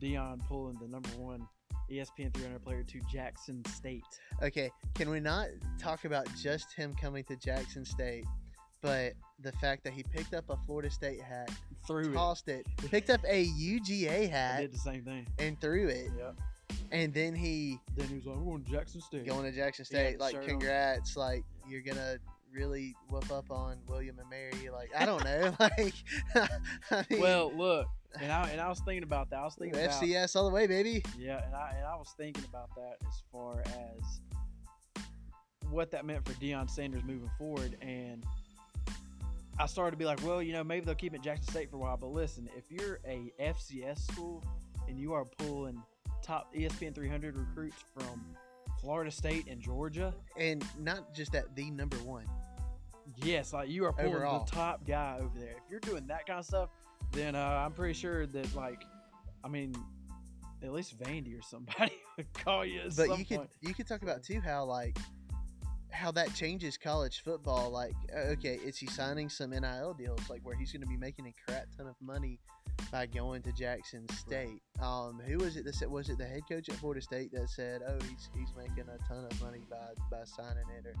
Deion pulling the number one ESPN 300 player to Jackson State. Okay, can we not talk about just him coming to Jackson State, but the fact that he picked up a Florida State hat, Threw it. tossed it, picked up a UGA I hat, did the same thing. and threw it, Yeah. and then he Then he was like, "I'm going to Jackson State." going to Jackson State. Like, shirt on. congrats! Like, you're gonna really whoop up on William and Mary. Like, I don't know. like, I mean, Well, look, and I and I was thinking about that. I was thinking about FCS all the way, baby. yeah, and I and I was thinking about that as far as what that meant for Deion Sanders moving forward, and I started to be like, well, you know, maybe they'll keep it Jackson State for a while. But listen, if you're a FCS school and you are pulling top ESPN 300 recruits from Florida State and Georgia, And not just that, the number one. yes, like you are pulling Overall. the top guy over there. If you're doing that kind of stuff, then uh, I'm pretty sure that like, I mean, at least Vandy or somebody would call you. But you could you could talk about too how like how that changes college football. Like, uh, okay, is he signing some NIL deals like where he's going to be making a crap ton of money by going to Jackson State? Um, who was it that said was it the head coach at Florida State that said, "Oh, he's he's making a ton of money by by signing it"? Or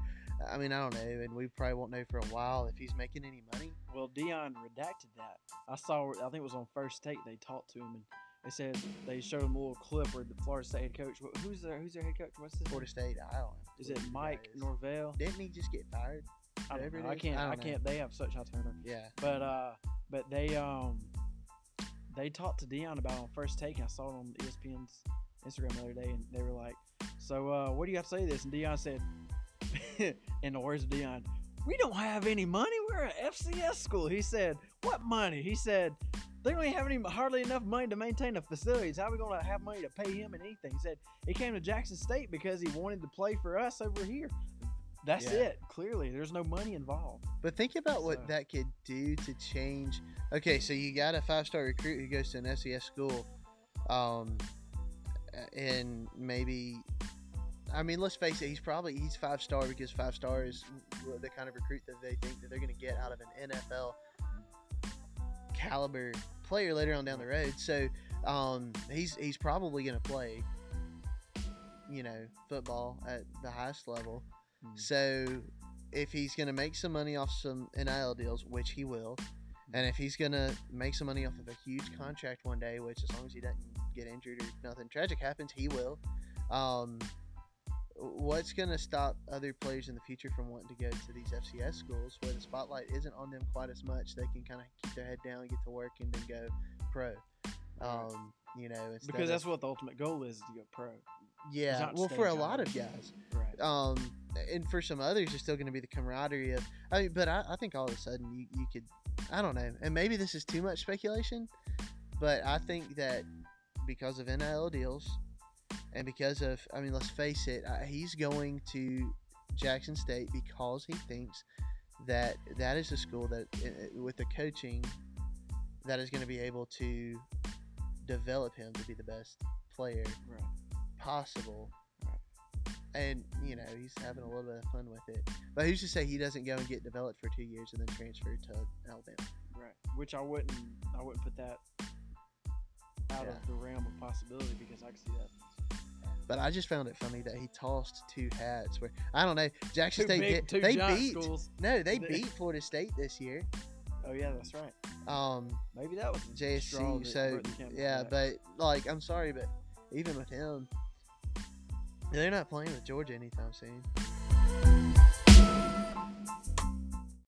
I mean, I don't know, and we probably won't know for a while if he's making any money. Well, Deion redacted that. I saw. I think it was on First Take. They talked to him and they said they showed him a little clip where the Florida State head coach. wh- Who's their Who's their head coach? What's his? Florida State, I don't know. Is it Mike is. Norvell? Didn't he just get fired? I don't know. I can't. I I, don't know. can't. They have such high turnover. Yeah. But uh, but they um, they talked to Deion about it on First Take. I saw it on ESPN's Instagram the other day, and they were like, "So uh, what do you have to say to this?" And Deion said, in the words of Deion, "We don't have any money. We're an FCS school." He said, "What money?" He said. They don't even have any hardly enough money to maintain the facilities. How are we going to have money to pay him and anything? He said he came to Jackson State because he wanted to play for us over here. That's Yeah. it. Clearly, there's no money involved. But think about what that could do to change. Okay, so you got a five star recruit who goes to an FCS school, um, and maybe, I mean, let's face it, he's probably he's five star because five star is the kind of recruit that they think that they're going to get out of an NFL caliber player later on down the road. So, um, he's he's probably going to play, you know, football at the highest level. Hmm. So if he's going to make some money off some NIL deals, which he will, and if he's going to make some money off of a huge contract one day, which as long as he doesn't get injured or nothing tragic happens, he will. Um, what's going to stop other players in the future from wanting to go to these FCS schools where the spotlight isn't on them quite as much? They can kind of keep their head down, get to work, and then go pro. Um, you know, because of- that's what the ultimate goal is to go pro. yeah. Well, for a young. lot of guys, Right. um, and for some others, it's still going to be the camaraderie of. I mean, but I, I think all of a sudden you, you could, I don't know, and maybe this is too much speculation, but I think that because of NIL deals, and because of, I mean, let's face it, uh, he's going to Jackson State because he thinks that that is a school that, uh, with the coaching, that is going to be able to develop him to be the best player Right. possible. Right. And you know he's having a little bit of fun with it. But who's to say he doesn't go and get developed for two years and then transfer to Alabama? Right. Which I wouldn't. I wouldn't put that out Yeah. of the realm of possibility because I can see that. But I just found it funny that he tossed two hats. Where I don't know Jackson Two State big, did, two they beat schools. no they beat Florida State this year. Oh yeah, that's right. Um, Maybe that was JSC. So yeah, but like I'm sorry, but even with him, they're not playing with Georgia anytime soon.